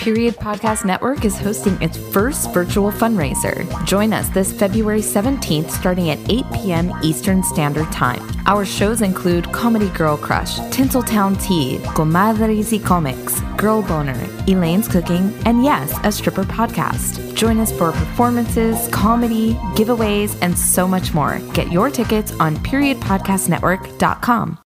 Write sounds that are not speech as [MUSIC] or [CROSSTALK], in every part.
Period Podcast Network is hosting its first virtual fundraiser. Join us this February 17th starting at 8 p.m. Eastern Standard Time. Our shows include Comedy Girl Crush, Tinseltown Tea, Comadres y Comics, Girl Boner, Elaine's Cooking, and yes, a stripper podcast. Join us for performances, comedy, giveaways, and so much more. Get your tickets on periodpodcastnetwork.com.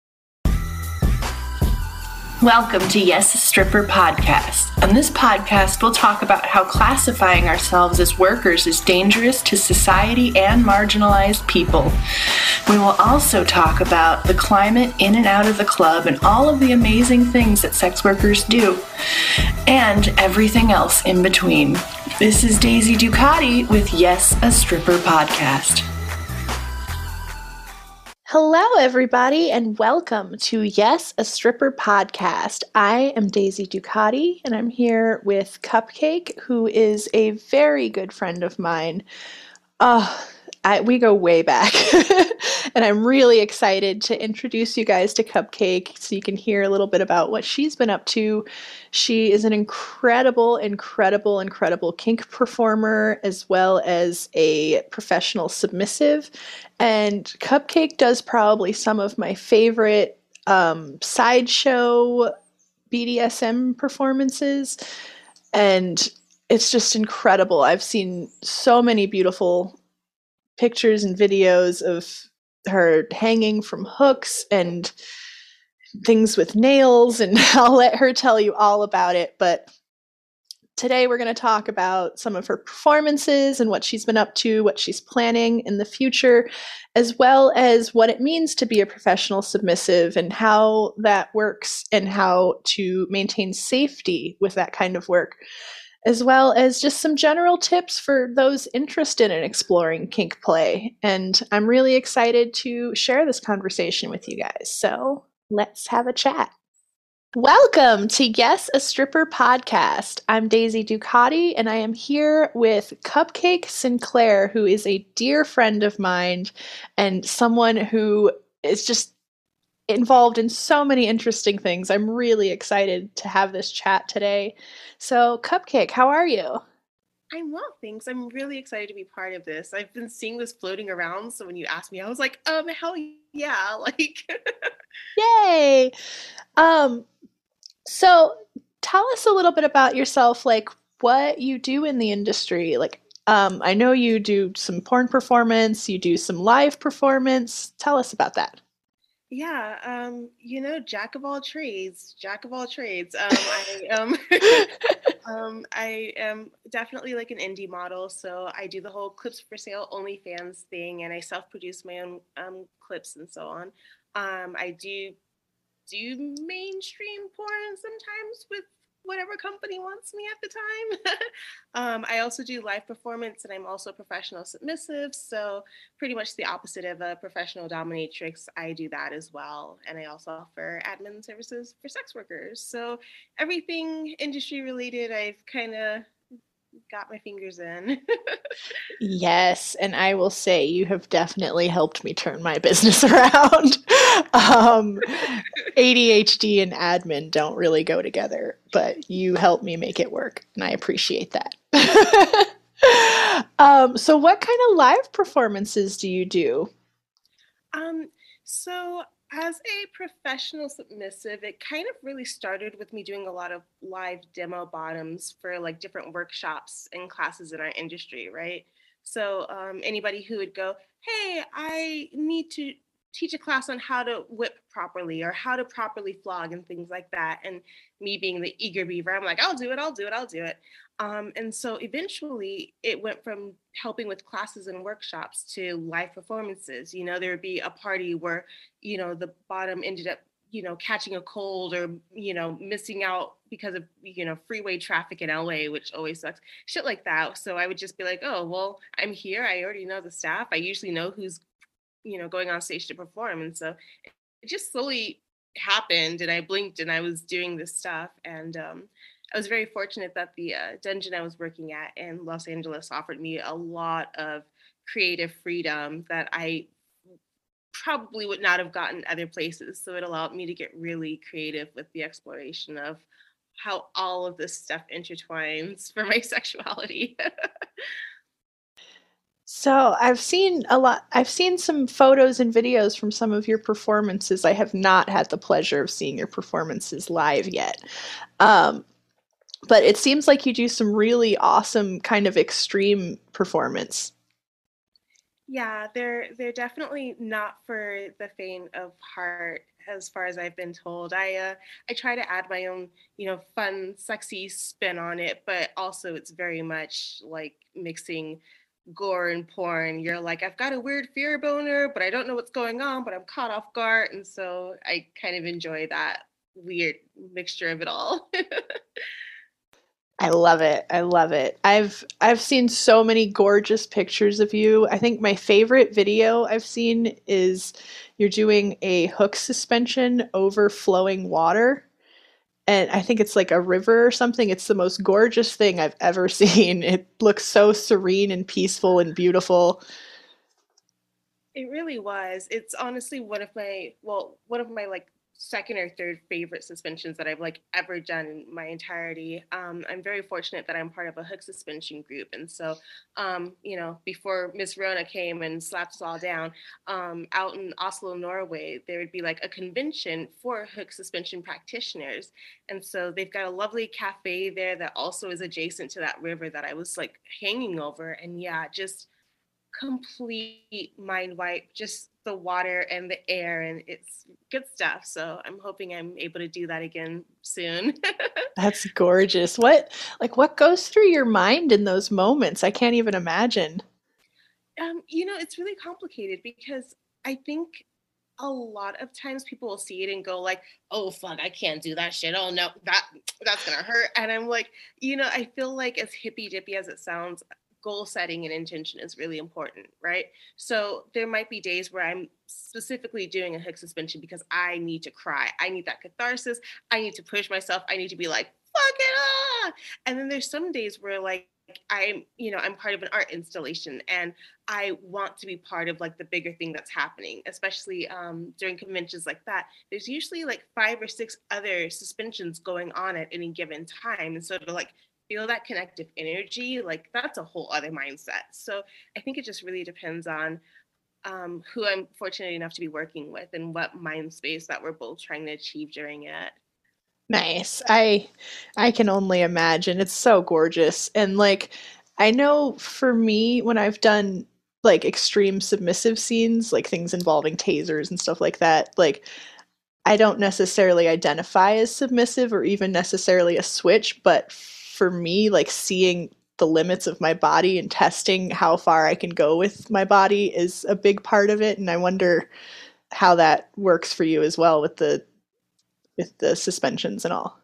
Welcome to Yes a Stripper Podcast. On this podcast, we'll talk about how classifying ourselves as workers is dangerous to society and marginalized people. We will also talk about the climate in and out of the club and all of the amazing things that sex workers do, and everything else in between. This is Daisy Ducati with Yes a Stripper Podcast. Hello, everybody, and welcome to Yes, a Stripper podcast. I am Daisy Ducati, and I'm here with Cupcake, who is a very good friend of mine. Uh, I, we go way back, [LAUGHS] and I'm really excited to introduce you guys to Cupcake so you can hear a little bit about what she's been up to. She is an incredible, incredible, incredible kink performer as well as a professional submissive. And Cupcake does probably some of my favorite um, sideshow BDSM performances. And it's just incredible. I've seen so many beautiful pictures and videos of her hanging from hooks and things with nails, and [LAUGHS] I'll let her tell you all about it. But today we're going to talk about some of her performances and what she's been up to, what she's planning in the future, as well as what it means to be a professional submissive and how that works and how to maintain safety with that kind of work as well as just some general tips for those interested in exploring kink play. And I'm really excited to share this conversation with you guys. So let's have a chat. Welcome to Yes, a Stripper podcast. I'm Daisy Ducati, and I am here with Cupcake Sinclair, who is a dear friend of mine and someone who is just involved in so many interesting things. I'm really excited to have this chat today. So, Cupcake, how are you? I'm well, thanks. I'm really excited to be part of this. I've been seeing this floating around, so when you asked me, I was like, um, hell yeah, [LAUGHS] like Yay. Um so tell us a little bit about yourself, like what you do in the industry. Like um I know you do some porn performance, you do some live performance. Tell us about that. Yeah, um, you know, jack of all trades, jack of all trades. Um, I um, [LAUGHS] [LAUGHS] um, I am definitely like an indie model, so I do the whole clips for sale OnlyFans thing, and I self-produce my own um, clips and so on. Um, I do do mainstream porn sometimes with whatever company wants me at the time. [LAUGHS] um, I also do live performance and I'm also professional submissive. So, pretty much the opposite of a professional dominatrix. I do that as well. And I also offer admin services for sex workers. So, everything industry related, I've kind of got my fingers in. [LAUGHS] yes, and I will say you have definitely helped me turn my [LAUGHS] business around. um, ADHD and admin don't really go together, but you helped me make it work, and I appreciate that. [LAUGHS] um, so, what kind of live performances do you do? Um, so as a professional submissive, it kind of really started with me doing a lot of live demo bottoms for like different workshops and classes in our industry, right? So um, anybody who would go, hey, I need to teach a class on how to whip properly or how to properly flog and things like that. And me being the eager beaver, I'm like, I'll do it, I'll do it, I'll do it. Um, and so eventually it went from helping with classes and workshops to live performances. You know, there would be a party where, you know, the bottom ended up, you know, catching a cold or, you know, missing out because of, you know, freeway traffic in LA, which always sucks, shit like that. So I would just be like, oh, well, I'm here. I already know the staff. I usually know who's, you know, going on stage to perform. And so it just slowly happened and I blinked and I was doing this stuff. And, um, I was very fortunate that the uh, dungeon I was working at in Los Angeles offered me a lot of creative freedom that I probably would not have gotten other places. So it allowed me to get really creative with the exploration of how all of this stuff intertwines for my [LAUGHS] sexuality. So I've seen a lot. I've seen some photos and videos from some of your performances. I have not had the pleasure of seeing your performances live yet, um, but it seems like you do some really awesome kind of extreme performance. Yeah, they're they're definitely not for the faint of heart, as far as I've been told. I uh, I try to add my own, you know, fun, sexy spin on it, but also it's very much like mixing gore and porn. You're like, I've got a weird fear boner, but I don't know what's going on, but I'm caught off guard. And so I kind of enjoy that weird mixture of it all. [LAUGHS] I love it. I love it. I've I've seen so many gorgeous pictures of you. I think my favorite video I've seen is you're doing a hook suspension over flowing water and I think it's like a river or something. It's the most gorgeous thing I've ever [LAUGHS] seen. It looks so serene and peaceful and beautiful. It really was. It's honestly one of my well, one of my like second or third favorite suspensions that I've like ever done in my entirety. Um, I'm very fortunate that I'm part of a hook suspension group, and so um, you know, before Miss Rona came and slapped us all down, um, out in Oslo, Norway, there would be like a convention for hook suspension practitioners, and so they've got a lovely cafe there that also is adjacent to that river that I was like hanging over, and yeah, just complete mind wipe, just the water and the air, and it's good stuff. So I'm hoping I'm able to do that again soon. [LAUGHS] That's gorgeous. What like what goes through your mind in those moments? I can't even imagine. Um, you know, it's really complicated because I think a lot of times people will see it and go like, "Oh fuck, I can't do that shit. Oh no, that that's gonna hurt." And I'm like, you know, I feel like as hippy dippy as it sounds, goal setting and intention is really important, right? So there might be days where I'm specifically doing a hook suspension because I need to cry. I need that catharsis. I need to push myself. I need to be like, fuck it up. And then there's some days where like I'm, you know, I'm part of an art installation and I want to be part of like the bigger thing that's happening, especially um, during conventions like that. There's usually like five or six other suspensions going on at any given time. And so to like feel that connective energy, like that's a whole other mindset. So I think it just really depends on um, who I'm fortunate enough to be working with and what mind space that we're both trying to achieve during it. Nice. I I can only imagine. It's so gorgeous. And like I know for me when I've done like extreme submissive scenes, like things involving tasers and stuff like that, like I don't necessarily identify as submissive or even necessarily a switch, but for me, like seeing the limits of my body and testing how far I can go with my body is a big part of it. And I wonder how that works for you as well with the with the suspensions and all.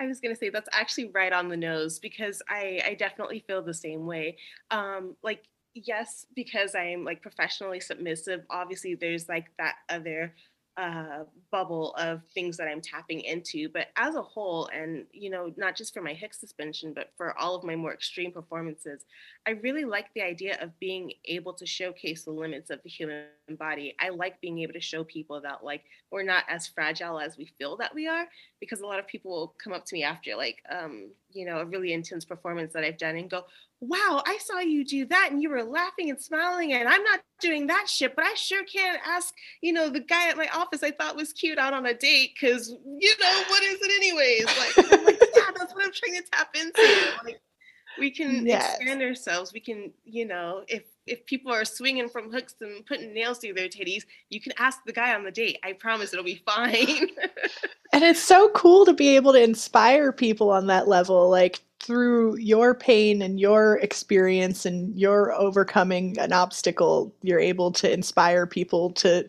I was gonna say that's actually right on the nose because I I definitely feel the same way. Um, like yes, because I'm like professionally submissive. Obviously, there's like that other uh, bubble of things that I'm tapping into. But as a whole, and you know, not just for my hook suspension, but for all of my more extreme performances, I really like the idea of being able to showcase the limits of the human body. I like being able to show people that like we're not as fragile as we feel that we are, because a lot of people will come up to me after like um, you know, a really intense performance that I've done and go, wow, I saw you do that and you were laughing and smiling, and I'm not doing that shit, but I sure can ask, you know, the guy at my office I thought was cute out on a date because, you know, what is it anyways? Like, like, [LAUGHS] yeah, that's what I'm trying to tap into. Like, we can yes. expand ourselves. We can, you know, if if people are swinging from hooks and putting nails through their titties, you can ask the guy on the date. I promise it'll be fine. [LAUGHS] and it's so cool to be able to inspire people on that level. Like through your pain and your experience and your overcoming an obstacle, you're able to inspire people to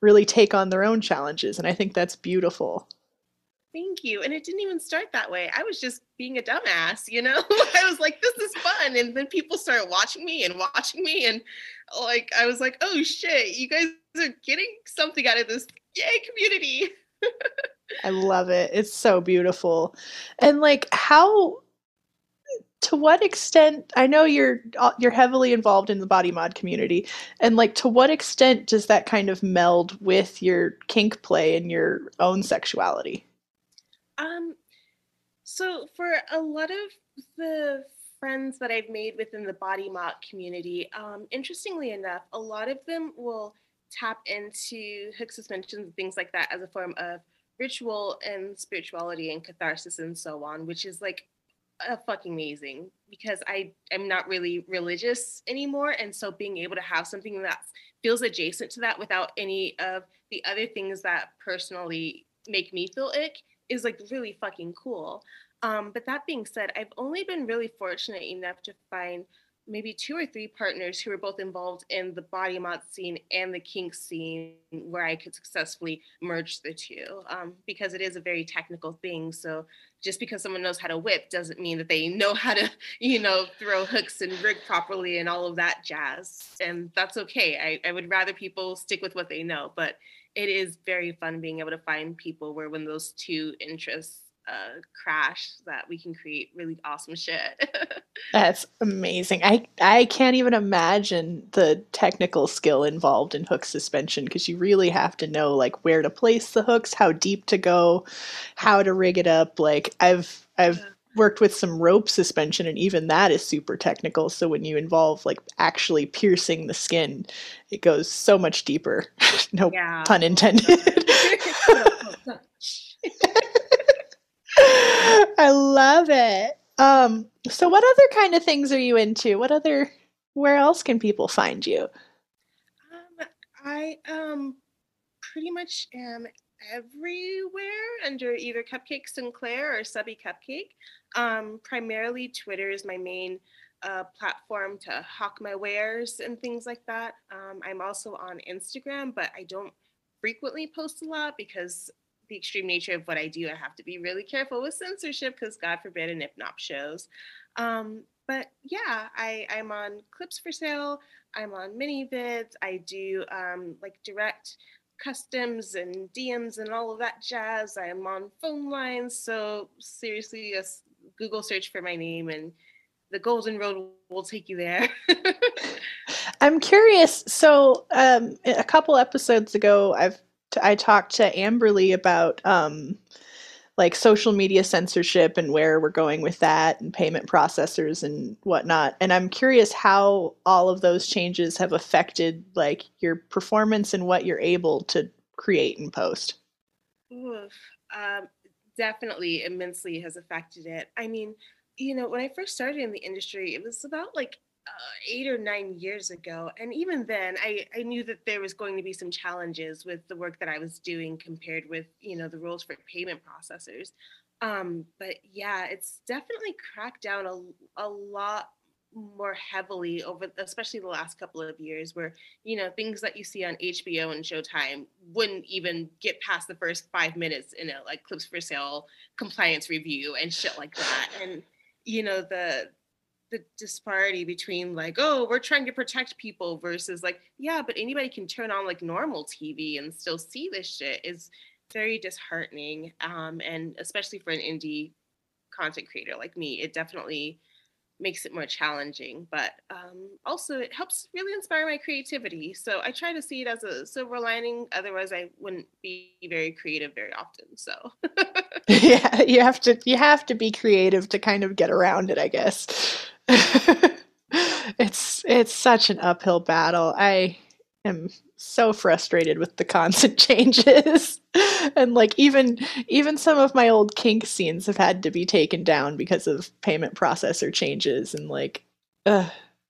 really take on their own challenges. And I think that's beautiful. Thank you. And it didn't even start that way. I was just being a dumbass, you know? [LAUGHS] I was like, this is fun. And then people started watching me and watching me. And like, I was like, oh shit, you guys are getting something out of this. Yay, community. [LAUGHS] I love it. It's so beautiful. And like, how to what extent i know you're uh, you're heavily involved in the body mod community and like to what extent does that kind of meld with your kink play and your own sexuality? Um So for a lot of the friends that I've made within the body mod community, um, interestingly enough, a lot of them will tap into hook suspensions and things like that as a form of ritual and spirituality and catharsis and so on, which is like a fucking amazing because I am not really religious anymore. And so being able to have something that feels adjacent to that without any of the other things that personally make me feel ick is like really fucking cool. Um, but that being said, I've only been really fortunate enough to find maybe two or three partners who were both involved in the body mod scene and the kink scene where I could successfully merge the two um, because it is a very technical thing. So just because someone knows how to whip doesn't mean that they know how to, [LAUGHS] you know, throw hooks and rig properly and all of that jazz. And that's okay. I, I would rather people stick with what they know, but it is very fun being able to find people where when those two interests uh, crash that we can create really awesome shit. [LAUGHS] That's amazing. I I can't even imagine the technical skill involved in hook suspension because you really have to know like where to place the hooks, how deep to go, how to rig it up. Like I've I've yeah. worked with some rope suspension and even that is super technical. So when you involve like actually piercing the skin, it goes so much deeper. [LAUGHS] no yeah. pun intended. [LAUGHS] [LAUGHS] I love it. Um, so what other kind of things are you into? What other where else can people find you? Um, I um pretty much am everywhere under either Cupcake Sinclair or Subby Cupcake. Um, primarily Twitter is my main uh, platform to hawk my wares and things like that. Um, I'm also on Instagram, but I don't frequently post a lot because the extreme nature of what I do, I have to be really careful with censorship because God forbid an IPNOP shows. Um, but yeah, I, I'm on clips for sale. I'm on ManyVids. I do um, like direct customs and DMs and all of that jazz. I am on phone lines. So seriously, just Google search for my name and the Golden Road will take you there. [LAUGHS] I'm curious. So, um, a couple episodes ago, I've I talked to Amberly about um, like social media censorship and where we're going with that and payment processors and whatnot. And I'm curious how all of those changes have affected like your performance and what you're able to create and post. Oof. Um, definitely immensely has affected it. I mean, you know, when I first started in the industry, it was about like eight or nine years ago. And even then, I, I knew that there was going to be some challenges with the work that I was doing compared with, you know, the rules for payment processors. Um, but yeah, it's definitely cracked down a, a lot more heavily over especially the last couple of years where you know things that you see on hbo and showtime wouldn't even get past the first five minutes in a like clips for sale compliance review and shit like that and you know the the disparity between like oh we're trying to protect people versus like yeah but anybody can turn on like normal tv and still see this shit is very disheartening um, and especially for an indie content creator like me it definitely makes it more challenging but um, also it helps really inspire my creativity so i try to see it as a silver lining otherwise i wouldn't be very creative very often so. [LAUGHS] [LAUGHS] Yeah you have to you have to be creative to kind of get around it i guess [LAUGHS] it's it's such an uphill battle. I am so frustrated with the constant [LAUGHS] changes. and like even even some of my old kink scenes have had to be taken down because of payment processor changes and like uh,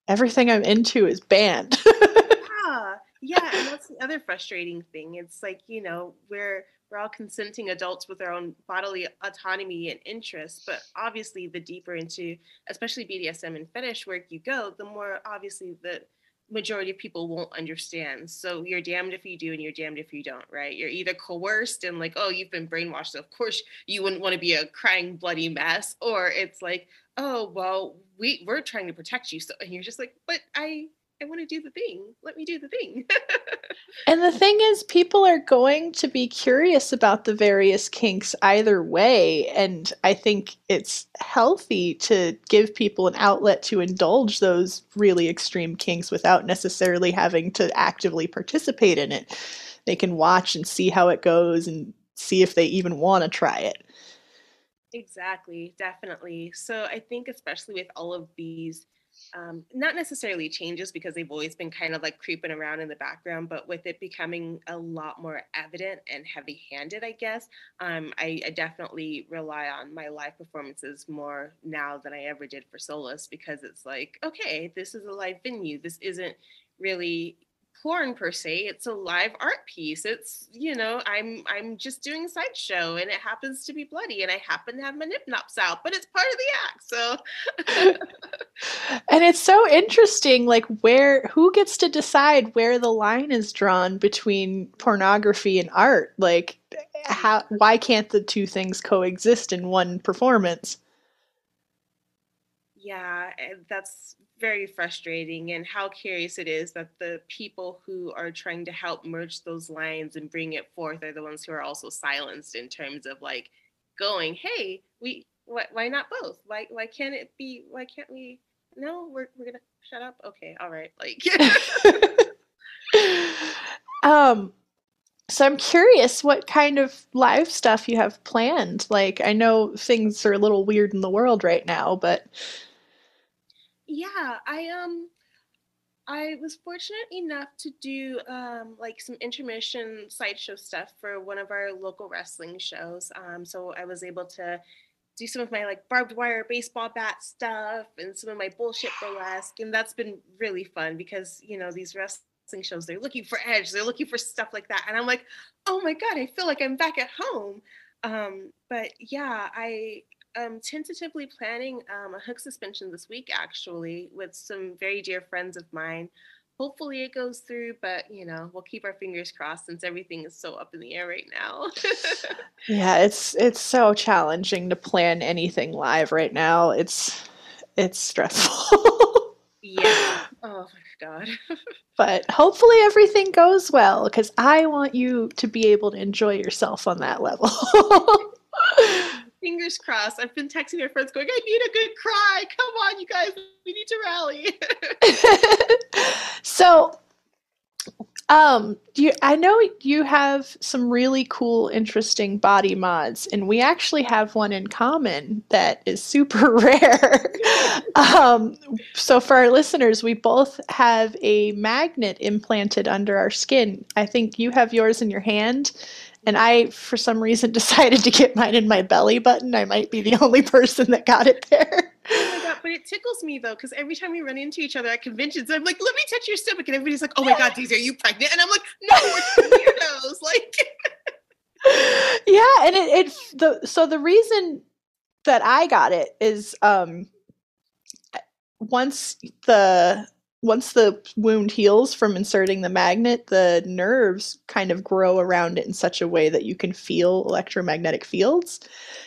everything I'm into is banned. [LAUGHS] yeah. Yeah, and that's the other frustrating thing. It's like, you know, we're we're all consenting adults with our own bodily autonomy and interests. But obviously, the deeper into, especially BDSM and fetish work you go, the more obviously the majority of people won't understand. So you're damned if you do and you're damned if you don't, right? You're either coerced and like, oh, you've been brainwashed. So of course you wouldn't want to be a crying bloody mess. Or it's like, oh, well, we, we're trying to protect you. So and you're just like, but I I want to do the thing. Let me do the thing. [LAUGHS] and the thing is, people are going to be curious about the various kinks either way. And I think it's healthy to give people an outlet to indulge those really extreme kinks without necessarily having to actively participate in it. They can watch and see how it goes and see if they even want to try it. Exactly, definitely. So I think, especially with all of these um, not necessarily changes because they've always been kind of like creeping around in the background, but with it becoming a lot more evident and heavy handed, I guess, um, I, I, definitely rely on my live performances more now than I ever did for Solus because it's like, okay, this is a live venue. This isn't really porn per se it's a live art piece. It's you know i'm i'm just doing a sideshow and it happens to be bloody and i happen to have my nip nops out but it's part of the act so. [LAUGHS] And it's so interesting like where who gets to decide where the line is drawn between pornography and art? Like how why can't the two things coexist in one performance? Yeah eh, that's very frustrating and how curious it is that the people who are trying to help merge those lines and bring it forth are the ones who are also silenced in terms of like going hey we why, why not both? Why why can't it be why can't we no we're, we're gonna shut up? Okay all right like [LAUGHS] um so i'm curious what kind of live stuff you have planned. Like i know things are a little weird in the world right now but yeah, I um I was fortunate enough to do um, like some intermission sideshow stuff for one of our local wrestling shows. Um, so I was able to do some of my like barbed wire baseball bat stuff and some of my bullshit burlesque, and that's been really fun because you know these wrestling shows they're looking for edge, they're looking for stuff like that, and I'm like, oh my god, I feel like I'm back at home. Um, but yeah, I um, tentatively planning um, a hook suspension this week, actually, with some very dear friends of mine. Hopefully it goes through, but you know, we'll keep our fingers crossed since everything is so up in the air right now. [LAUGHS] yeah, it's it's so challenging to plan anything live right now. It's it's stressful. [LAUGHS] yeah. Oh my god. [LAUGHS] but hopefully everything goes well because I want you to be able to enjoy yourself on that level fingers crossed. I've been texting my friends going, I need a good cry. Come on, you guys, we need to rally. [LAUGHS] [LAUGHS] so um you i know you have some really cool interesting body mods and we actually have one in common that is super [LAUGHS] rare um so for our listeners we both have a magnet implanted under our skin i think you have yours in your hand and I, for some reason, [LAUGHS] decided to get mine in my belly button. I might be the only person that got it there. But it tickles me though, because every time we run into each other at conventions, I'm like, "Let me touch your stomach," and everybody's like, "Oh my god, Daisy, are you pregnant?" And I'm like, "No, we're weirdos." [LAUGHS] like, [LAUGHS] yeah, and it, it the so the reason that I got it is um once the once the wound heals from inserting the magnet, the nerves kind of grow around it in such a way that you can feel electromagnetic fields.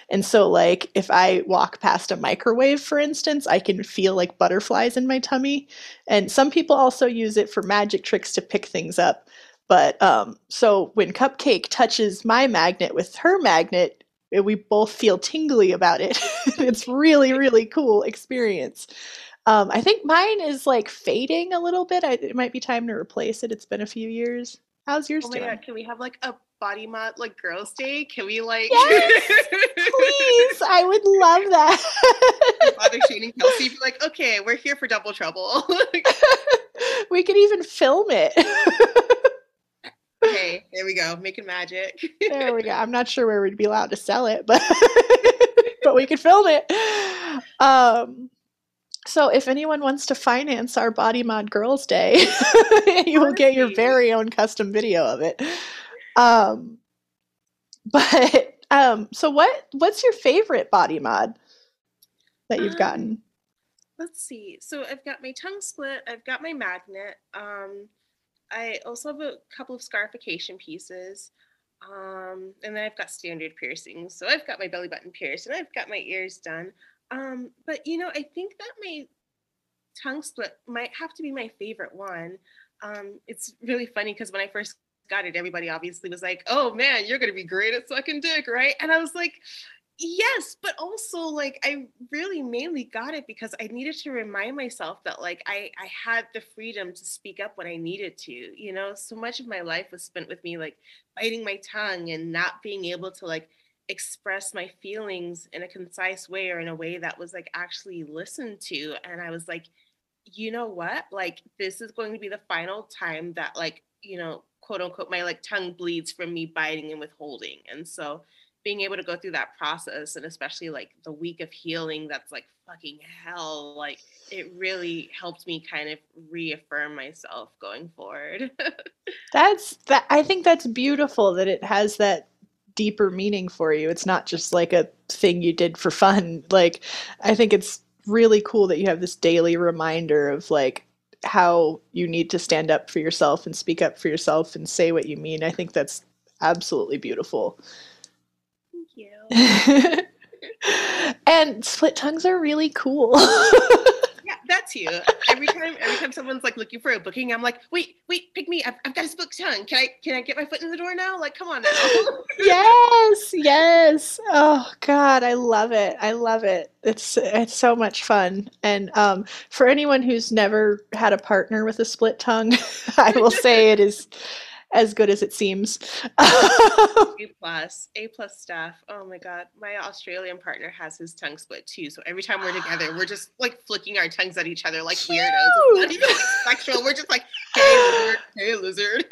And so, like, if I walk past a microwave, for instance, I can feel like butterflies in my tummy. And some people also use it for magic tricks to pick things up. But um, so when Cupcake touches my magnet with her magnet, we both feel tingly about it. [LAUGHS] it's really, really cool experience. Um, I think mine is like fading a little bit. I, it might be time to replace it. It's been a few years. How's yours oh doing? God, can we have like a body mod like girls' day? Can we like? Yes, please. I would love [LAUGHS] that. [LAUGHS] Father Shane and Kelsey be like, okay, we're here for double trouble. [LAUGHS] we could even film it. okay, there we go, making magic. there we go. I'm not sure where we'd be allowed to sell it, but but we could film it. Um, so if anyone wants to finance our Body Mod Girls Day, [LAUGHS] you will get your very own custom video of it. Um, but um, so what what's your favorite body mod that you've um, gotten? Let's see. So I've got my tongue split. I've got my magnet. Um, I also have a couple of scarification pieces. Um, and then I've got standard piercings. So I've got my belly button pierced and I've got my ears done. Um, but you know, I think that my tongue split might have to be my favorite one. Um, it's really funny because when I first got it, everybody obviously was like, "Oh man, you're gonna be great at sucking dick, right?" And I was like, "Yes," but also like I really mainly got it because I needed to remind myself that like I I had the freedom to speak up when I needed to. You know, so much of my life was spent with me like biting my tongue and not being able to like express my feelings in a concise way or in a way that was like actually listened to and i was like you know what? Like this is going to be the final time that like you know quote unquote my like tongue bleeds from me biting and withholding. And so being able to go through that process and especially like the week of healing that's like fucking hell like it really helped me kind of reaffirm myself going forward. [LAUGHS] That's that i think that's beautiful that it has that deeper meaning for you it's not just like a thing you did for fun [LAUGHS] like i think it's really cool that you have this daily reminder of like how you need to stand up for yourself and speak up for yourself and say what you mean i think that's absolutely beautiful Thank you. [LAUGHS] and split tongues are really cool. [LAUGHS] you. Every time, every time someone's like looking for a booking, I'm like, wait, wait, pick me. I've, I've got a split tongue. Can I, can I get my foot in the door now? Like, come on now. [LAUGHS] yes, yes. Oh God, I love it. I love it. It's it's so much fun. And um, for anyone who's never had a partner with a split tongue, [LAUGHS] I will say it is as good as it seems. a [LAUGHS] plus, A plus stuff. Oh my god, my Australian partner has his tongue split too. So every time we're together, we're just like flicking our tongues at each other like Cute. weirdos. Even like sexual. We're just like, hey lizard, hey lizard.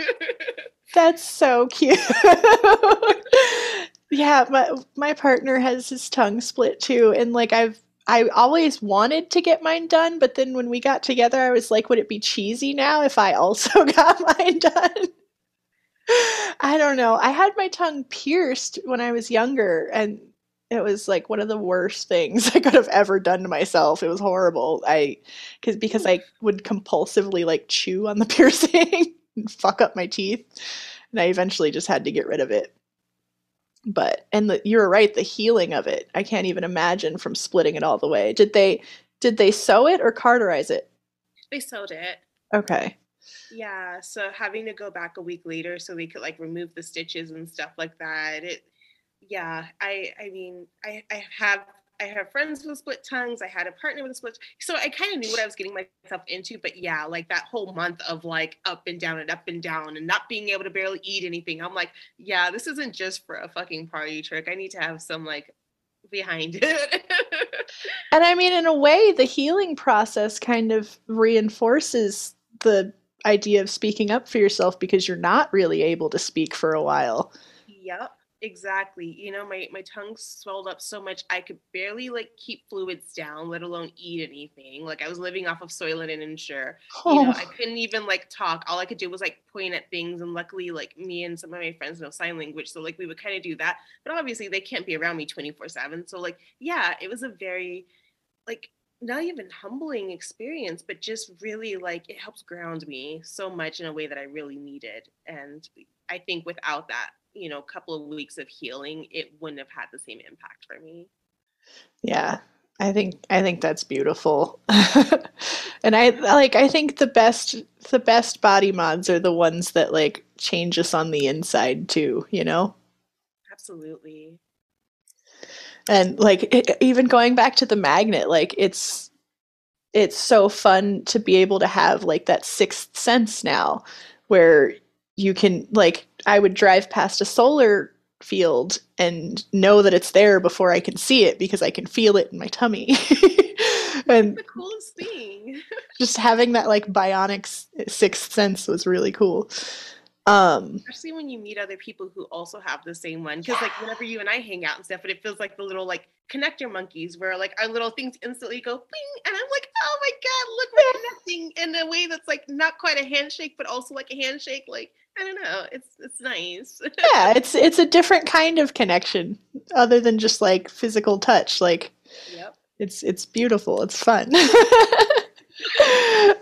[LAUGHS] That's so cute. [LAUGHS] yeah, my my partner has his tongue split too, and like I've I always wanted to get mine done, but then when we got together, I was like, would it be cheesy now if I also got mine done? I don't know. I had my tongue pierced when I was younger and it was like one of the worst things [LAUGHS] I could have ever done to myself. It was horrible. I cuz because I would compulsively like chew on the [LAUGHS] piercing and fuck up my teeth. And I eventually just had to get rid of it. But and the, you were right, the healing of it. I can't even imagine from splitting it all the way. Did they did they sew it or cauterize it? They sewed it. Okay. Yeah, so having to go back a week later so we could like remove the stitches and stuff like that. It yeah, I I mean, I I have I have friends with split tongues. I had a partner with a split, so I kind of knew what I was getting myself into. But yeah, like that whole month of like up and down and up and down and not being able to barely eat anything. I'm like, yeah, this isn't just for a fucking party trick. I need to have some like behind it. [LAUGHS] and I mean, in a way, the healing process kind of reinforces the idea of speaking up for yourself because you're not really able to speak for a while. Yep, exactly. You know, my my tongue swelled up so much I could barely like keep fluids down, let alone eat anything. Like I was living off of Soylent and Ensure. Oh. You know, I oh. couldn't even like talk. All I could do was like point at things, and luckily, like me and some of my friends know sign language, so like we would kind of do that. But obviously, they can't be around me twenty four seven. So like, yeah, it was a very like not even humbling experience, but just really like it helps ground me so much in a way that I really needed. And I think without that, you know, couple of weeks of healing, it wouldn't have had the same impact for me. Yeah. I think I think that's beautiful. [LAUGHS] and I like I think the best the best body mods are the ones that like change us on the inside too, you know? Absolutely and like it, even going back to the magnet like it's it's so fun to be able to have like that sixth sense now where you can like i would drive past a solar field and know that it's there before i can see it because i can feel it in my tummy. [LAUGHS] And the coolest thing. just having that like bionic sixth sense was really cool um, Especially when you meet other people who also have the same one. Because like whenever you and I hang out and stuff, but it feels like the little like connector monkeys where like our little things instantly go bing and I'm like, oh my god, look, we're [LAUGHS] connecting in a way that's like not quite a handshake, but also like a handshake. Like, I don't know. It's it's nice. yeah, [LAUGHS] it's it's a different kind of connection other than just like physical touch. Like yep. it's it's beautiful. It's fun. [LAUGHS] [LAUGHS]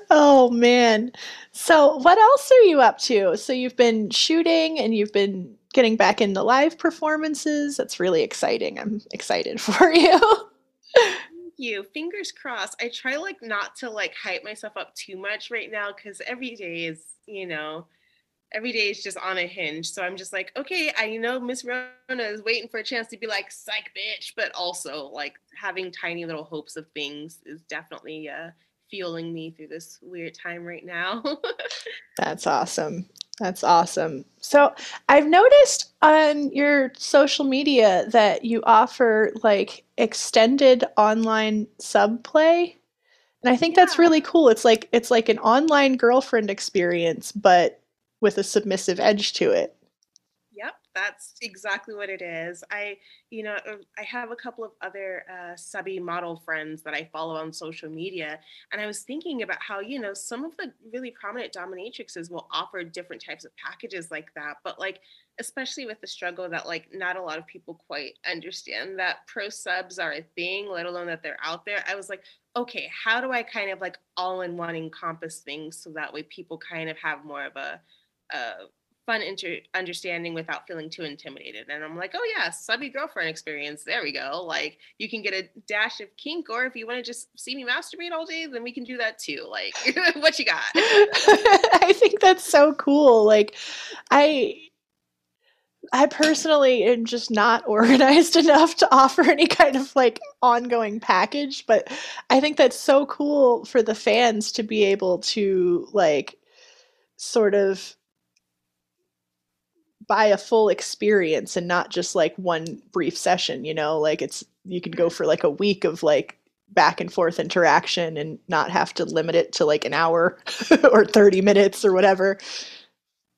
oh man. So, what else are you up to? So, you've been shooting and you've been getting back into live performances. That's really exciting. I'm excited [LAUGHS] for you. You. Fingers crossed. I try like not to like hype myself up too much right now cuz every day is, you know, every day is just on a hinge. So I'm just like, okay, I know Miss Rona is waiting for a chance to be like, psych bitch, but also like having tiny little hopes of things is definitely uh fueling me through this weird time right now. [LAUGHS] That's awesome. That's awesome. So I've noticed on your social media that you offer like extended online sub play. And I think yeah. that's really cool. It's like it's like an online girlfriend experience, but with a submissive edge to it that's exactly what it is. I, you know, uh, I have a couple of other uh, subby model friends that I follow on social media, and I was thinking about how, you know, some of the really prominent dominatrixes will offer different types of packages like that, but like, especially with the struggle that like not a lot of people quite understand that pro subs are a thing, let alone that they're out there. I was like, okay, how do I kind of like all in one encompass things so that way people kind of have more of a, a fun inter- understanding without feeling too intimidated. And I'm like, oh yeah, subby girlfriend experience. There we go. Like you can get a dash of kink, or if you want to just see me masturbate all day, then we can do that too. Like, [LAUGHS] what you got? [LAUGHS] I think that's so cool. Like, I. I personally am just not [LAUGHS] organized enough to offer any kind of like ongoing package, but I think that's so cool for the fans to be able to like sort of buy a full experience and not just like one brief session you know? Like it's you can go for like a week of like back and forth interaction and not have to limit it to like an hour [LAUGHS] or 30 minutes or whatever.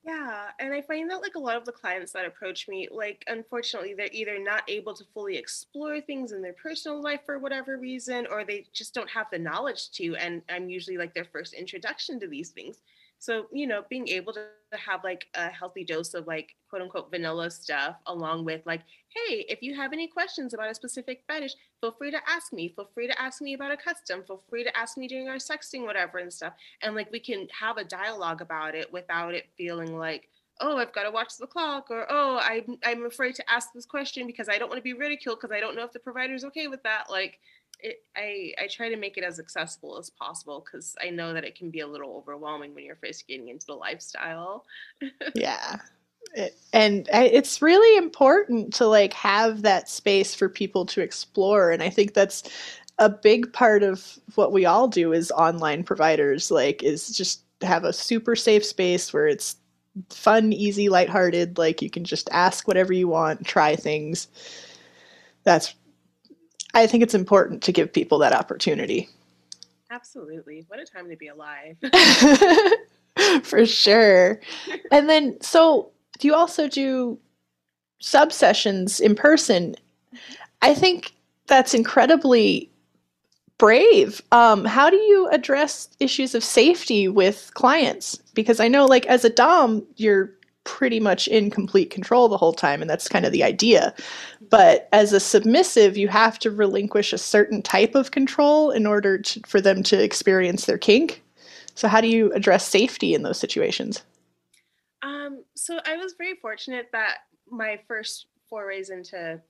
Yeah and i find that like a lot of the clients that approach me like unfortunately they're either not able to fully explore things in their personal life for whatever reason or they just don't have the knowledge to and i'm usually like their first introduction to these things. So, you know, being able to have like a healthy dose of like quote unquote vanilla stuff, along with like, hey, if you have any questions about a specific fetish, feel free to ask me. Feel free to ask me about a custom. Feel free to ask me during our sexting, whatever, and stuff. And like we can have a dialogue about it without it feeling like, oh, I've got to watch the clock, or oh, I'm I'm afraid to ask this question because I don't want to be ridiculed because I don't know if the provider's okay with that. Like it, I I try to make it as accessible as possible because I know that it can be a little overwhelming when you're first getting into the lifestyle. [LAUGHS] yeah. It, and eh, it's really important to like have that space for people to explore and i think that's a big part of what we all do as online providers like is just have a super safe space where it's fun easy lighthearted like you can just ask whatever you want try things that's I think it's important to give people that opportunity. Absolutely. What a time to be alive. [LAUGHS] [LAUGHS] For sure. And then, so do you also do sub sessions in person? I think that's incredibly brave. Um, how do you address issues of safety with clients? Because I know, like, as a Dom, you're pretty much in complete control the whole time, and that's kind of the idea. But as a submissive, you have to relinquish a certain type of control in order to, for them to experience their kink. So, how do you address safety in those situations? Um, so, I was very fortunate that my first forays into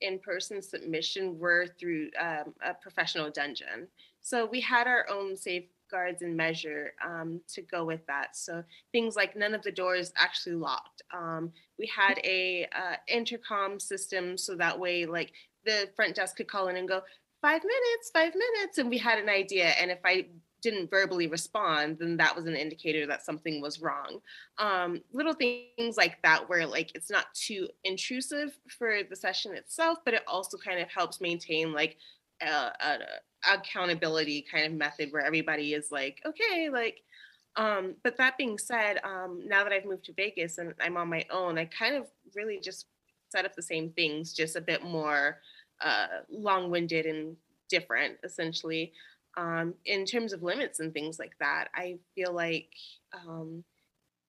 in person submission were through um, a professional dungeon. So, we had our own safe guards and measure um, to go with that. So things like none of the doors actually locked. Um, we had a uh, intercom system so that way like the front desk could call in and go five minutes, five minutes, and we had an idea. And if I didn't verbally respond, then that was an indicator that something was wrong. Um, little things like that, where like it's not too intrusive for the session itself, but it also kind of helps maintain like a, a, accountability kind of method where everybody is like, okay, like, um, but that being said, um, now that I've moved to Vegas and I'm on my own, I kind of really just set up the same things, just a bit more uh, long-winded and different, essentially. Um, in terms of limits and things like that, I feel like, um,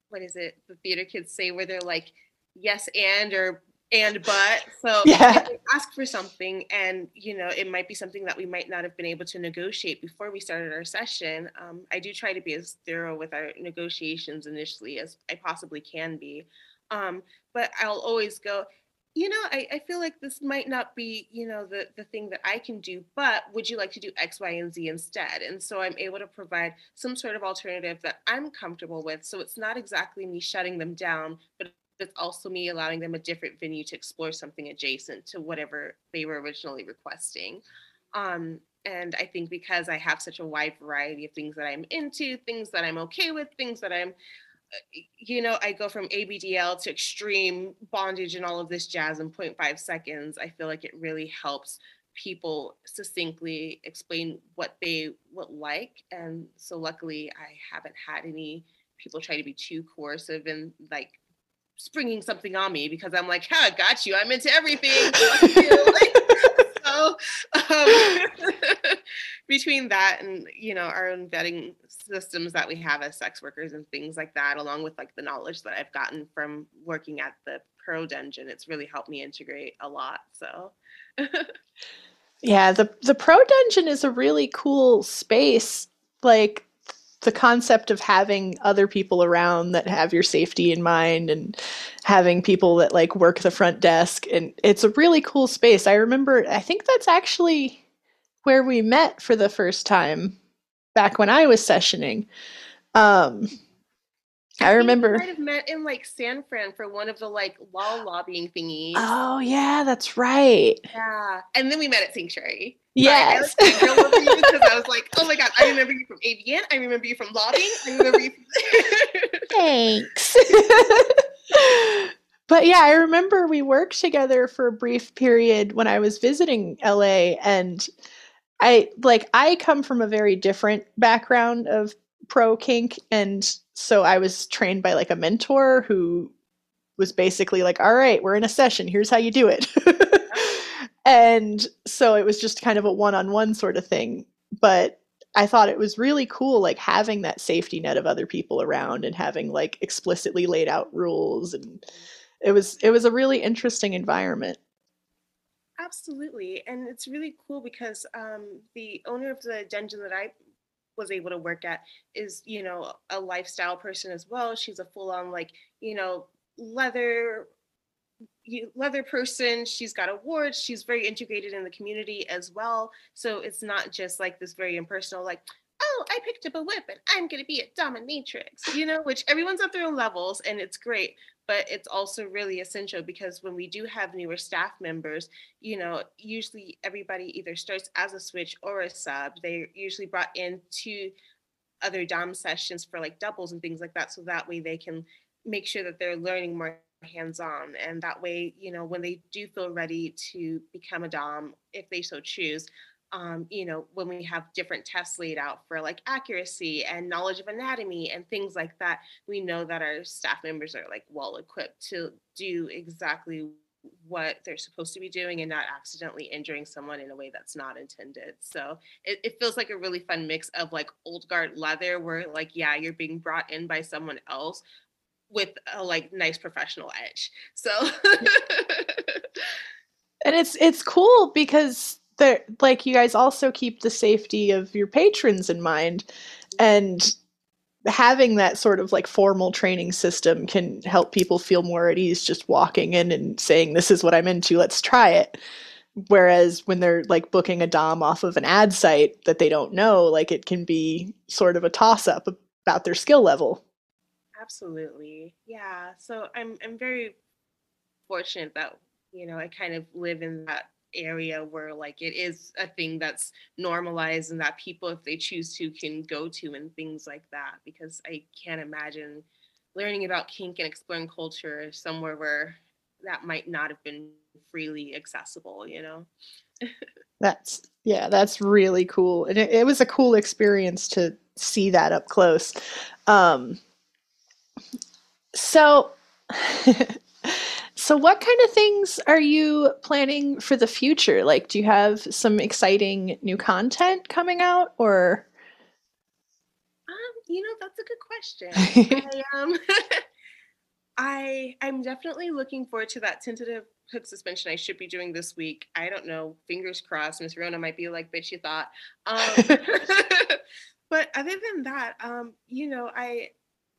what is it? The theater kids say where they're like, yes and or and but so [LAUGHS] yeah. ask for something and you know it might be something that we might not have been able to negotiate before we started our session um, i do try to be as thorough with our negotiations initially as i possibly can be. Um, but i'll always go you know I, I feel like this might not be you know the the thing that i can do but would you like to do x y and z instead? And so i'm able to provide some sort of alternative that i'm comfortable with. So it's not exactly me shutting them down but it's also me allowing them a different venue to explore something adjacent to whatever they were originally requesting. Um, and I think because I have such a wide variety of things that I'm into, things that I'm okay with, things that I'm you know, I go from ABDL to extreme bondage and all of this jazz in 0.5 seconds. I feel like it really helps people succinctly explain what they would like. And so luckily I haven't had any people try to be too coercive and like springing something on me because I'm like, "Ha, got you. I'm into everything." [LAUGHS] [LAUGHS] so um, [LAUGHS] between that and you know our own vetting systems that we have as sex workers and things like that, along with like the knowledge that I've gotten from working at the Pro Dungeon, it's really helped me integrate a lot. So. yeah, the the Pro Dungeon is a really cool space. Like the concept of having other people around that have your safety in mind and having people that like work the front desk and it's a really cool space. I remember I think that's actually where we met for the first time back when I was sessioning. Um I, I remember. might have met in like San Fran for one of the like law lobbying thingies. Oh yeah, that's right. Yeah, and then we met at Sanctuary. Yes. I, like, you because I was like, [LAUGHS] oh my god, I remember you from AVN. I remember you from lobbying. I remember you. From- [LAUGHS] Thanks. [LAUGHS] but yeah, I remember we worked together for a brief period when I was visiting LA, and I like I come from a very different background of pro kink and so I was trained by like a mentor who was basically like, all right, we're in a session. Here's how you do it. [LAUGHS] and so it was just kind of a one on one sort of thing. But I thought it was really cool, like having that safety net of other people around and having like explicitly laid out rules. And it was, it was a really interesting environment. Absolutely. And it's really cool because um, the owner of the dungeon that I was able to work at is you know a lifestyle person as well. She's a full on like you know leather leather person. She's got awards. She's very integrated in the community as well. So it's not just like this very impersonal like oh i picked up a whip and i'm going to be a dominatrix you know which everyone's at their own levels and it's great but it's also really essential because when we do have newer staff members, you know, usually everybody either starts as a switch or a sub. They're usually brought into other DOM sessions for like doubles and things like that. So that way they can make sure that they're learning more hands-on and that way you know when they do feel ready to become a dom if they so choose um, you know, when we have different tests laid out for like accuracy and knowledge of anatomy and things like that, we know that our staff members are like well equipped to do exactly what they're supposed to be doing and not accidentally injuring someone in a way that's not intended. So it, it feels like a really fun mix of like old guard leather, where like, yeah, you're being brought in by someone else with a like nice professional edge. So [LAUGHS] and it's it's cool because there like you guys also keep the safety of your patrons in mind and having that sort of like formal training system can help people feel more at ease just walking in and saying this is what i'm into let's try it. Whereas when they're like booking a dom off of an ad site that they don't know like it can be sort of a toss up about their skill level. Absolutely. Yeah so i'm i'm very fortunate that you know i kind of live in that area where like it is a thing that's normalized and that people if they choose to can go to and things like that because i can't imagine learning about kink and exploring culture somewhere where that might not have been freely accessible you know? [LAUGHS] That's yeah that's really cool and it, it was a cool experience to see that up close. Um so [LAUGHS] So, what kind of things are you planning for the future? Like, do you have some exciting new content coming out, or? Um, you know, that's a good question. [LAUGHS] I, um, [LAUGHS] I I'm definitely looking forward to that tentative hook suspension I should be doing this week. I don't know. Fingers crossed. Miss Rona might be like, "Bitch, you thought." Um, [LAUGHS] but other than that, um, you know, I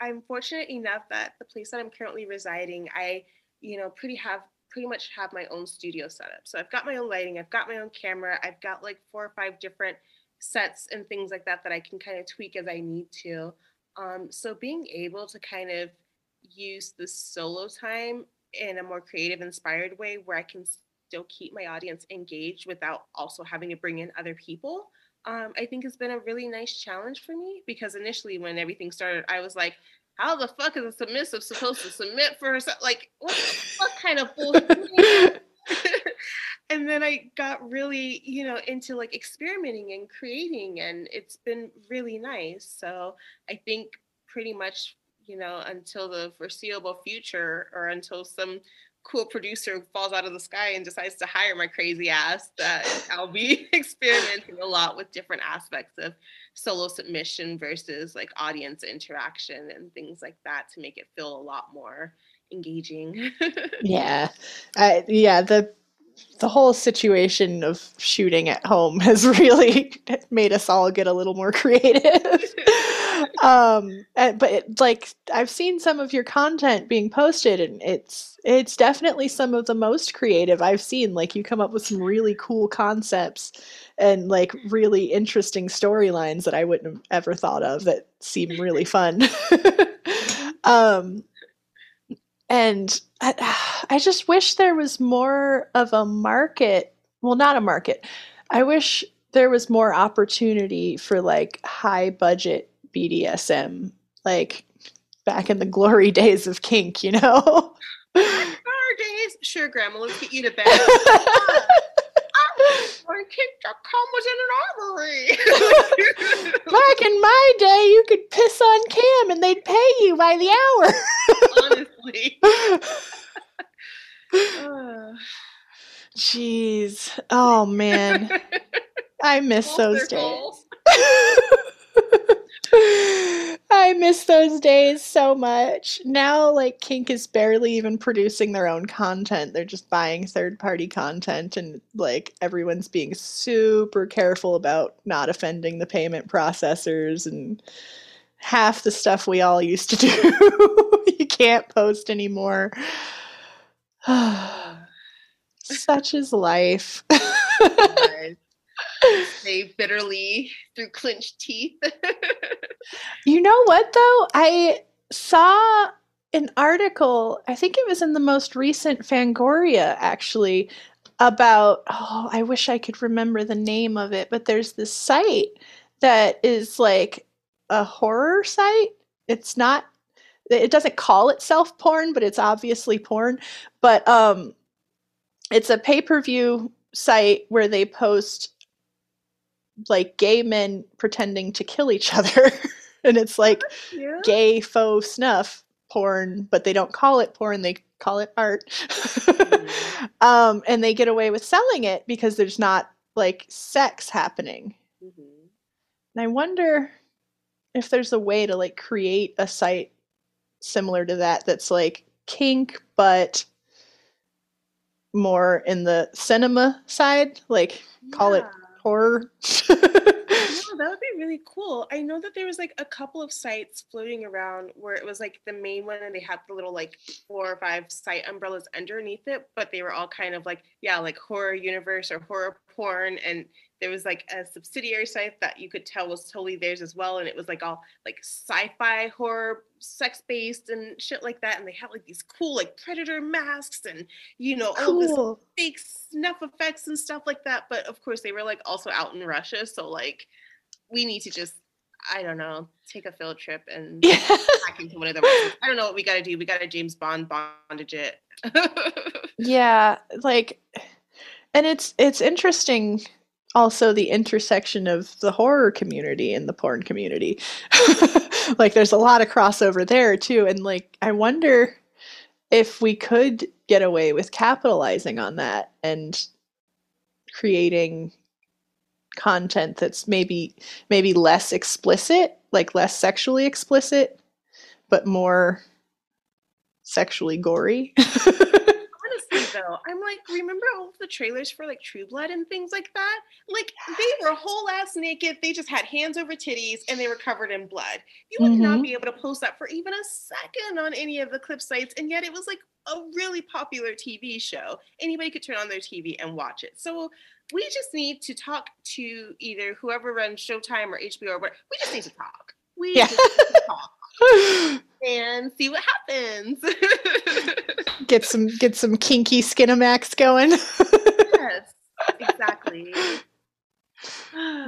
I'm fortunate enough that the place that I'm currently residing, I you know, pretty have pretty much have my own studio set up. So I've got my own lighting, I've got my own camera, I've got like four or five different sets and things like that that I can kind of tweak as I need to. Um, so being able to kind of use the solo time in a more creative, inspired way where I can still keep my audience engaged without also having to bring in other people, um, I think has been a really nice challenge for me because initially when everything started, I was like, how the fuck is a submissive supposed to submit for herself? Like, what, what [LAUGHS] kind of bullshit? [LAUGHS] and then I got really, you know, into like experimenting and creating, and it's been really nice. So I think pretty much, you know, until the foreseeable future or until some cool producer falls out of the sky and decides to hire my crazy ass that I'll be [LAUGHS] experimenting a lot with different aspects of solo submission versus like audience interaction and things like that to make it feel a lot more engaging. [LAUGHS] yeah. Uh, yeah, the the whole situation of shooting at home [LAUGHS] has really made us all get a little more creative. Um, and, but it, like I've seen some of your content being posted, and it's it's definitely some of the most creative I've seen. Like you come up with some really cool concepts and like really interesting storylines that I wouldn't have ever thought of that seem really fun. [LAUGHS] um, and I, I just wish there was more of a market. Well, not a market. I wish there was more opportunity for like high budget BDSM, like back in the glory [LAUGHS] days of kink, you know? Glory days? Sure, Grandma, let's get you to bed. Kink.com was in an armory. [LAUGHS] Back in my day, you could piss on cam and they'd pay you by the hour. Honestly. [SIGHS] Jeez. Oh man. [LAUGHS] I miss Full those days. [LAUGHS] I miss those days so much. Now, like, Kink is barely even producing their own content. They're just buying third party content, and like, everyone's being super careful about not offending the payment processors and half the stuff we all used to do. [LAUGHS] you can't post anymore. [SIGHS] Such is life. [LAUGHS] they bitterly through clenched teeth. You know what though? I saw an article, I think it was in the most recent Fangoria actually, about oh, I wish I could remember the name of it, but there's this site that is like a horror site. It's not it doesn't call itself porn, but it's obviously porn. But um it's a pay-per-view site where they post like gay men pretending to kill each [LAUGHS] other. And it's like yeah. gay faux snuff porn, but they don't call it porn, they call it art. [LAUGHS] um, and they get away with selling it because there's not like sex happening. Mhm. And I wonder if there's a way to like create a site similar to that that's like kink, but more in the cinema side, like call it Yeah. horror. [LAUGHS] Yeah, that would be really cool. I know that there was like a couple of sites floating around where it was like the main one and they had the little like four or five site umbrellas underneath it, but they were all kind of like, yeah, like horror universe or horror porn. And there was like a subsidiary site that you could tell was totally theirs as well. And it was like all like sci-fi horror sex based and shit like that. And they had like these cool like predator masks and you know, all this fake snuff effects and stuff like that. But of course, they were like also out in Russia, so like we need to just I don't know take a field trip and [LAUGHS] Yeah. into one of them. I don't know what we got to do. We got to James Bond bondage it. [LAUGHS] Yeah, like and it's it's interesting also the intersection of the horror community and the porn community. [LAUGHS] like there's a lot of crossover there too and like I wonder if we could get away with capitalizing on that and creating content that's maybe maybe less explicit, like less sexually explicit, but more sexually gory. [LAUGHS] Though, I'm like, remember all of the trailers for like True Blood and things like that? Like they were whole ass naked. They just had hands over titties and they were covered in blood. You would not Mhm. be able to post that for even a second on any of the clip sites, and yet it was like a really popular TV show. Anybody could turn on their TV and watch it. So we just need to talk to either whoever runs Showtime or HBO or whatever. We just need to talk. We Yeah. just need to talk [LAUGHS] and see what happens. [LAUGHS] get some get some kinky skinamax going. yes, exactly.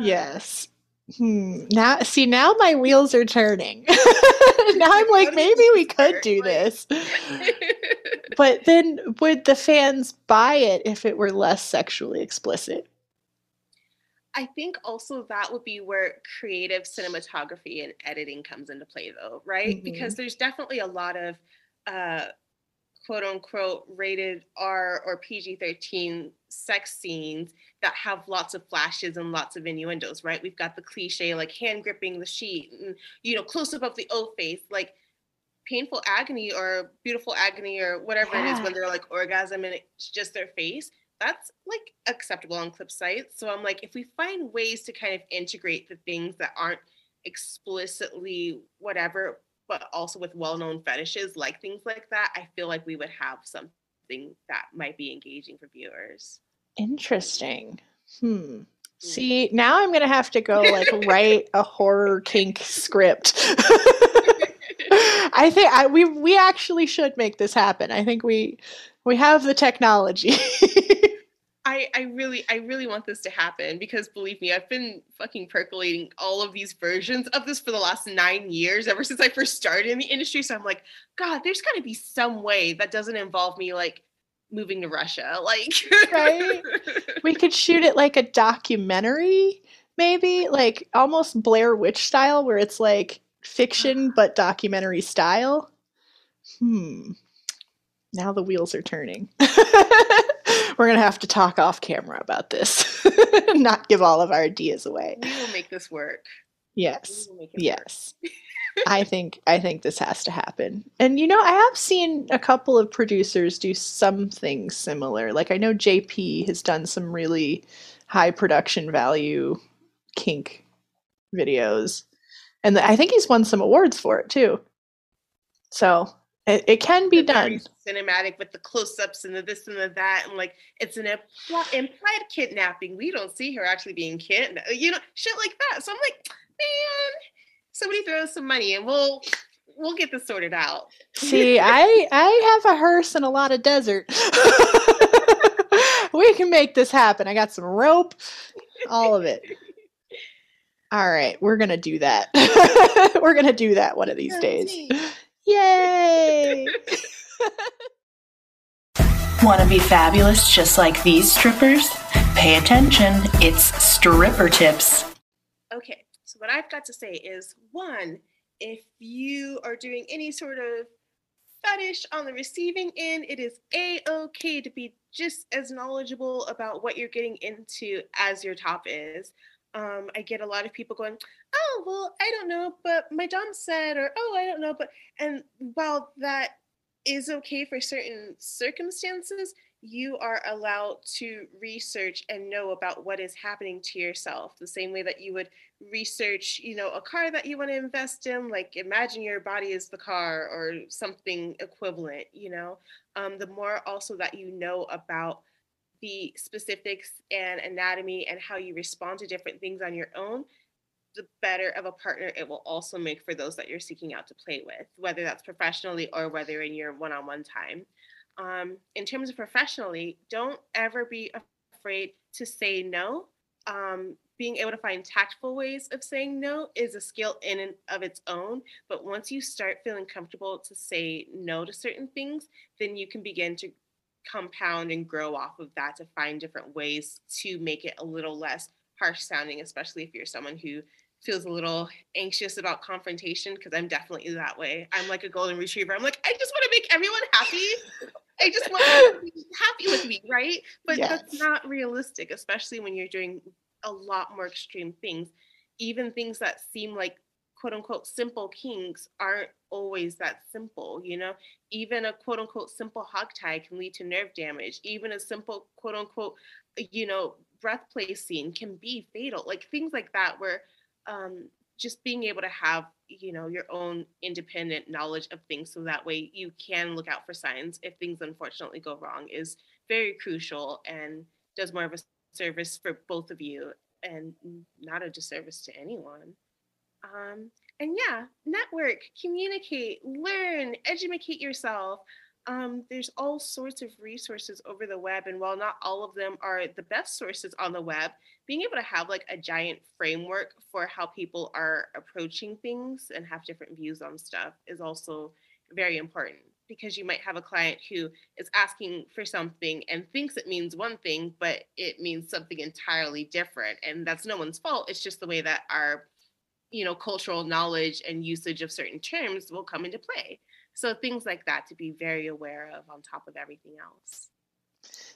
yes. Hmm. Now, see, now my wheels are turning. [LAUGHS] now I'm like, maybe we could do this. [LAUGHS] but then, would the fans buy it if it were less sexually explicit? I think also that would be where creative cinematography and editing comes into play, though, right? Mm-hmm. Because there's definitely a lot of uh, quote unquote rated R or PG 13 sex scenes that have lots of flashes and lots of innuendos, right? We've got the cliche like hand gripping the sheet and, you know, close up of the O face, like painful agony or beautiful agony or whatever yeah. it is when they're like orgasm and it's just their face that's like acceptable on clip sites. So I'm like, if we find ways to kind of integrate the things that aren't explicitly whatever, but also with well-known fetishes like things like that, I feel like we would have something that might be engaging for viewers. Interesting. Hmm. Mm. See, now I'm gonna have to go like [LAUGHS] write a horror kink script. [LAUGHS] I think I, we we actually should make this happen. I think we we have the technology. [LAUGHS] I, I really I really want this to happen because believe me, I've been fucking percolating all of these versions of this for the last nine years, ever since I first started in the industry. So I'm like, God, there's gotta be some way that doesn't involve me like moving to Russia. [LAUGHS] Like right? We could shoot it like a documentary, maybe, like almost Blair Witch style, where it's like fiction [SIGHS] but documentary style. Hmm. Now the wheels are turning. [LAUGHS] We're going to have to talk off camera about this, [LAUGHS] not give all of our ideas away. We will make this work. Yes. Yes. I think I think this has to happen. And you know, I have seen a couple of producers do something similar. Like I know JP has done some really high production value kink videos. And I think he's won some awards for it too. So it, it can be done. Cinematic with the close-ups and the this and the that, and like it's an implied kidnapping. We don't see her actually being kidnapped, you know, shit like that. So I'm like, man, somebody throw us some money and we'll we'll get this sorted out. See, I I have a hearse and a lot of desert. [LAUGHS] we can make this happen. I got some rope, all of it. [LAUGHS] All right, we're gonna do that. [LAUGHS] we're gonna do that one of these days. Yay! [LAUGHS] Want to be fabulous just like these strippers? Pay attention, it's stripper tips. Okay, so what I've got to say is one, if you are doing any sort of fetish on the receiving end, it is a okay to be just as knowledgeable about what you're getting into as your top is um, I get a lot of people going, oh, well, I don't know, but my Dom said, or oh, I don't know, but, and while that is okay for certain circumstances, you are allowed to research and know about what is happening to yourself the same way that you would research you know a car that you want to invest in like imagine your body is the car or something equivalent you know? Um, the more also that you know about the specifics and anatomy and how you respond to different things on your own, the better of a partner it will also make for those that you're seeking out to play with, whether that's professionally or whether in your one on one time. Um, in terms of professionally, don't ever be afraid to say no. Um, being able to find tactful ways of saying no is a skill in and of its own. But once you start feeling comfortable to say no to certain things, then you can begin to compound and grow off of that to find different ways to make it a little less harsh sounding, especially if you're someone who feels a little anxious about confrontation, because I'm definitely that way. I'm like a golden retriever. I'm like, I just want to make everyone happy. I just want to be happy with me, right? But yes. that's not realistic, especially when you're doing a lot more extreme things. Even things that seem like quote unquote simple kinks aren't always that simple, you know? Even a quote unquote simple hog tie can lead to nerve damage. Even a simple quote unquote, you know, breath play scene can be fatal. Like things like that, where um, just being able to have, you know, your own independent knowledge of things so that way you can look out for signs if things unfortunately go wrong is very crucial and does more of a service for both of you and not a disservice to anyone. Um, and yeah, network, communicate, learn, educate yourself. um, there's all sorts of resources over the web. And while not all of them are the best sources on the web, being able to have like a giant framework for how people are approaching things and have different views on stuff is also very important because you might have a client who is asking for something and thinks it means one thing, but it means something entirely different. And that's no one's fault. It's just the way that our, you know, cultural knowledge and usage of certain terms will come into play. So things like that to be very aware of on top of everything else.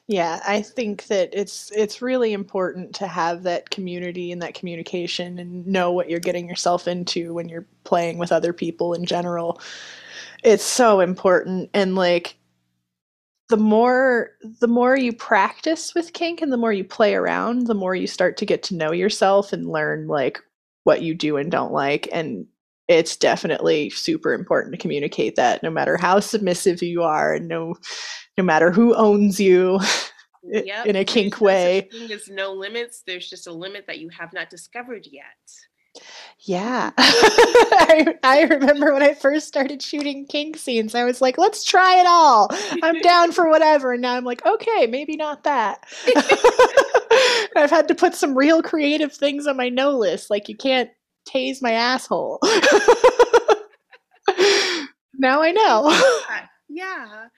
Yeah, I think that it's it's really important to have that community and that communication and know what you're getting yourself into when you're playing with other people in general. It's so important and like the more the more you practice with kink and the more you play around, the more you start to get to know yourself and learn like what you do and don't like and it's definitely super important to communicate that no matter how submissive you are and no no matter who owns you [LAUGHS] yep. in a kink way there's no limits there's just a limit that you have not discovered yet yeah. [LAUGHS] I, I remember when i first started shooting kink scenes i was like let's try it all. I'm [LAUGHS] down for whatever. And now i'm like okay maybe not that. [LAUGHS] I've had to put some real creative things on my no list like you can't tase my asshole. now I know. Yeah.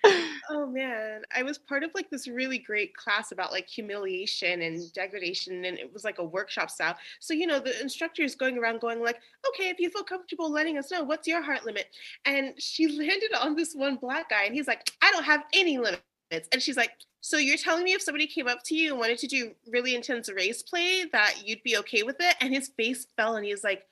Oh man. I was part of like this really great class about like humiliation and degradation and it was like a workshop style. So you know the instructor is going around going like, "Okay, if you feel comfortable letting us know, what's your heart limit?" And she [LAUGHS] landed on this one black guy and he's like, "I don't have any limits." And she's like, so you're telling me if somebody came up to you and wanted to do really intense race play that you'd be okay with it? And his face fell and he's like,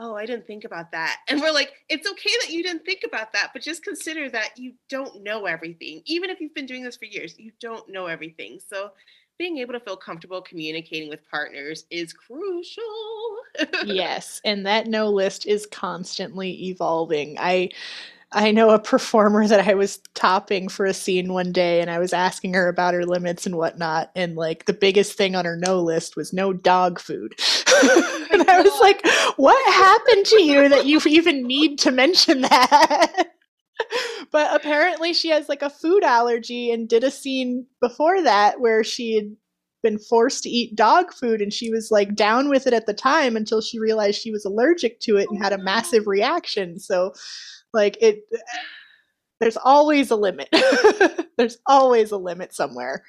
Oh, I didn't think about that. [LAUGHS] And we're like, it's okay that you didn't think about that, but just consider that you don't know everything. Even if you've been doing this for years, you don't know everything. So being able to feel comfortable communicating with partners is crucial. [LAUGHS] yes, and that no list is constantly evolving. I I know a performer that I was topping for a scene one day and I was asking her about her limits and whatnot. And like the biggest thing on her no list was no dog food. [LAUGHS] and I was like, what happened to you that you even need to mention that? [LAUGHS] but apparently she has like a food allergy and did a scene before that where she had been forced to eat dog food and she was like down with it at the time until she realized she was allergic to it and had a oh, massive reaction. So like it there's always a limit. [LAUGHS] there's always a limit somewhere.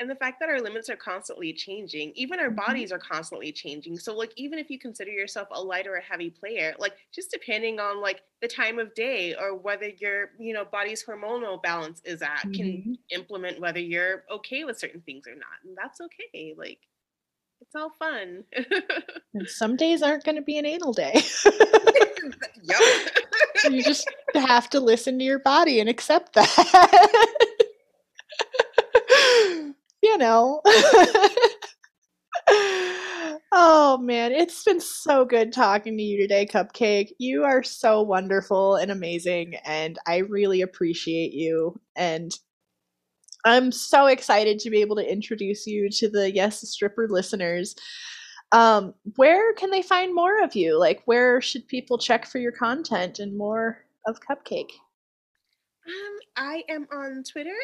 And the fact that our limits are constantly changing, even our mm-hmm. bodies are constantly changing. So, like, even if you consider yourself a light or a heavy player, like, just depending on like the time of day or whether your, you know, body's hormonal balance is at, mm-hmm. can implement whether you're okay with certain things or not. And that's okay. Like, it's all fun. [LAUGHS] and some days aren't going to be an anal day. [LAUGHS] [LAUGHS] yep. you just [LAUGHS] have to listen to your body and accept that. [LAUGHS] you know. oh man, it's been so good talking to you today, Cupcake. You are so wonderful and amazing, and I really appreciate you. And I'm so excited to be able to introduce you to the Yes Stripper listeners. Um, where can they find more of you? Like, where should people check for your content and more of Cupcake? Um, I am on Twitter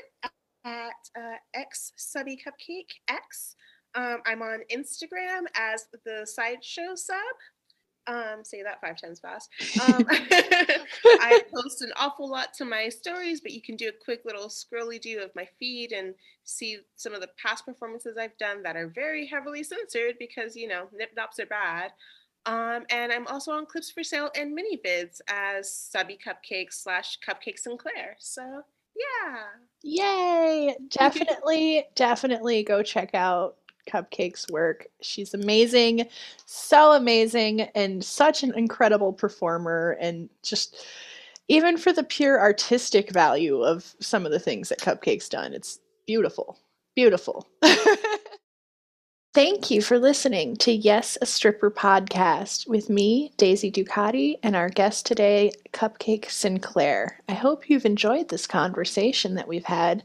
at uh, X Subby Cupcake X. Um, I'm on Instagram as the Sideshow Sub. Um, say that five times fast. Um, [LAUGHS] [LAUGHS] I post an awful lot to my stories, but you can do a quick little scrolly do of my feed and see some of the past performances I've done that are very heavily censored because you know nip nops are bad. Um, and I'm also on Clips for Sale and ManyVids as Subby Cupcakes slash Cupcake Sinclair. So yeah. Yay! [LAUGHS] Definitely, definitely go check out Cupcake's work. She's amazing, so amazing, and such an incredible performer. And just even for the pure artistic value of some of the things that Cupcake's done, it's beautiful. Beautiful. [LAUGHS] Thank you for listening to Yes, a Stripper podcast with me, Daisy Ducati, and our guest today, Cupcake Sinclair. I hope you've enjoyed this conversation that we've had.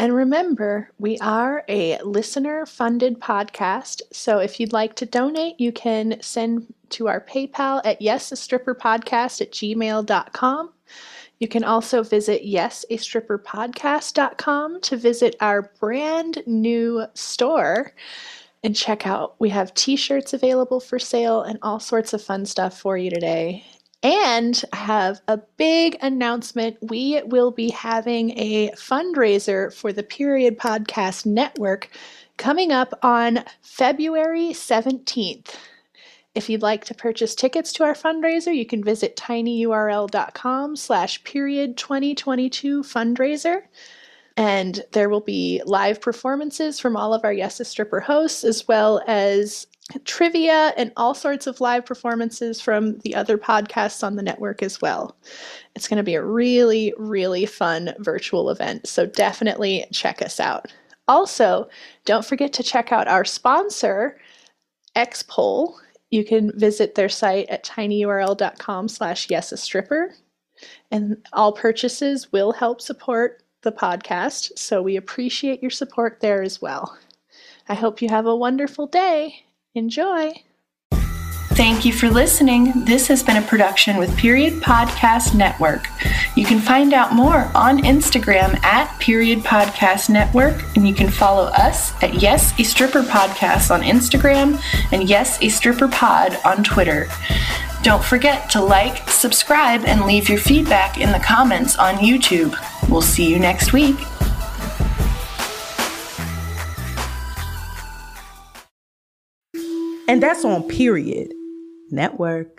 And remember, we are a listener funded podcast. So if you'd like to donate, you can send to our PayPal at yesastripperpodcast at gmail.com. You can also visit yesastripperpodcast.com to visit our brand new store and check out. We have t shirts available for sale and all sorts of fun stuff for you today. And I have a big announcement. We will be having a fundraiser for the Period Podcast Network coming up on February 17th. If you'd like to purchase tickets to our fundraiser, you can visit tinyurl.com slash period 2022 fundraiser. And there will be live performances from all of our Yes a Stripper hosts, as well as trivia and all sorts of live performances from the other podcasts on the network as well. It's going to be a really, really fun virtual event. So definitely check us out. Also, don't forget to check out our sponsor, Xpol. You can visit their site at tinyurl.com slash yesastripper. And all purchases will help support the podcast, so we appreciate your support there as well. I hope you have a wonderful day. Enjoy! Thank you for listening. This has been a production with Period Podcast Network. You can find out more on Instagram at Period Podcast Network, and you can follow us at Yes a Stripper Podcast on Instagram and Yes a Stripper Pod on Twitter. Don't forget to like, subscribe, and leave your feedback in the comments on YouTube. We'll see you next week. And that's on Period Network.